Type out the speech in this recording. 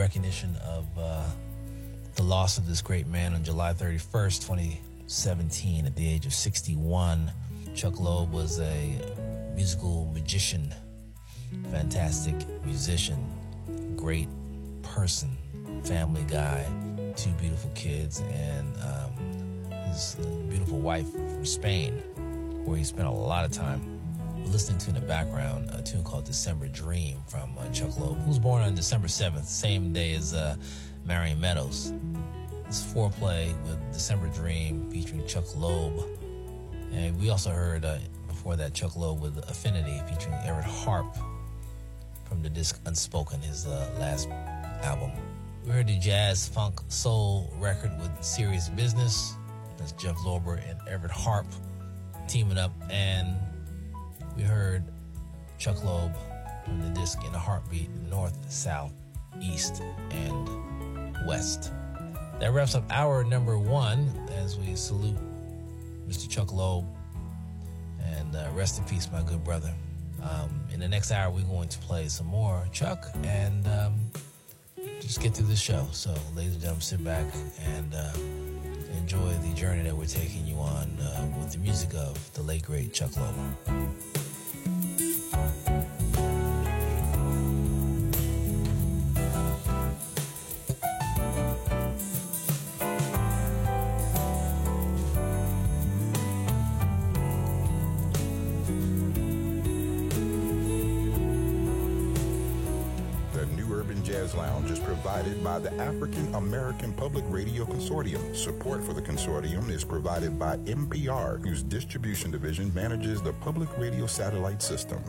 recognition of uh, the loss of this great man on July 31st, 2017, at the age of 61. Chuck Loeb was a musical magician, fantastic musician, great person, family guy, two beautiful kids, and um, his beautiful wife from Spain, where he spent a lot of time. Listening to in the background a tune called December Dream from uh, Chuck Loeb, who was born on December 7th, same day as uh, Marion Meadows. It's Fourplay with December Dream featuring Chuck Loeb. And we also heard uh, before that Chuck Loeb with Affinity featuring Everette Harp from the disc Unspoken, his uh, last album. We heard the jazz, funk, soul record with Serious Business. That's Jeff Lorber and Everette Harp teaming up. And Chuck Loeb from the disc In a Heartbeat, North, South, East, and West. That wraps up hour number one as we salute Mr. Chuck Loeb and uh, rest in peace, my good brother. Um, in the next hour, we're going to play some more Chuck and um, just get through the show. So, ladies and gentlemen, sit back and uh, enjoy the journey that we're taking you on uh, with the music of the late, great Chuck Loeb. Provided by the African American Public Radio Consortium. Support for the consortium is provided by NPR, whose distribution division manages the public radio satellite system.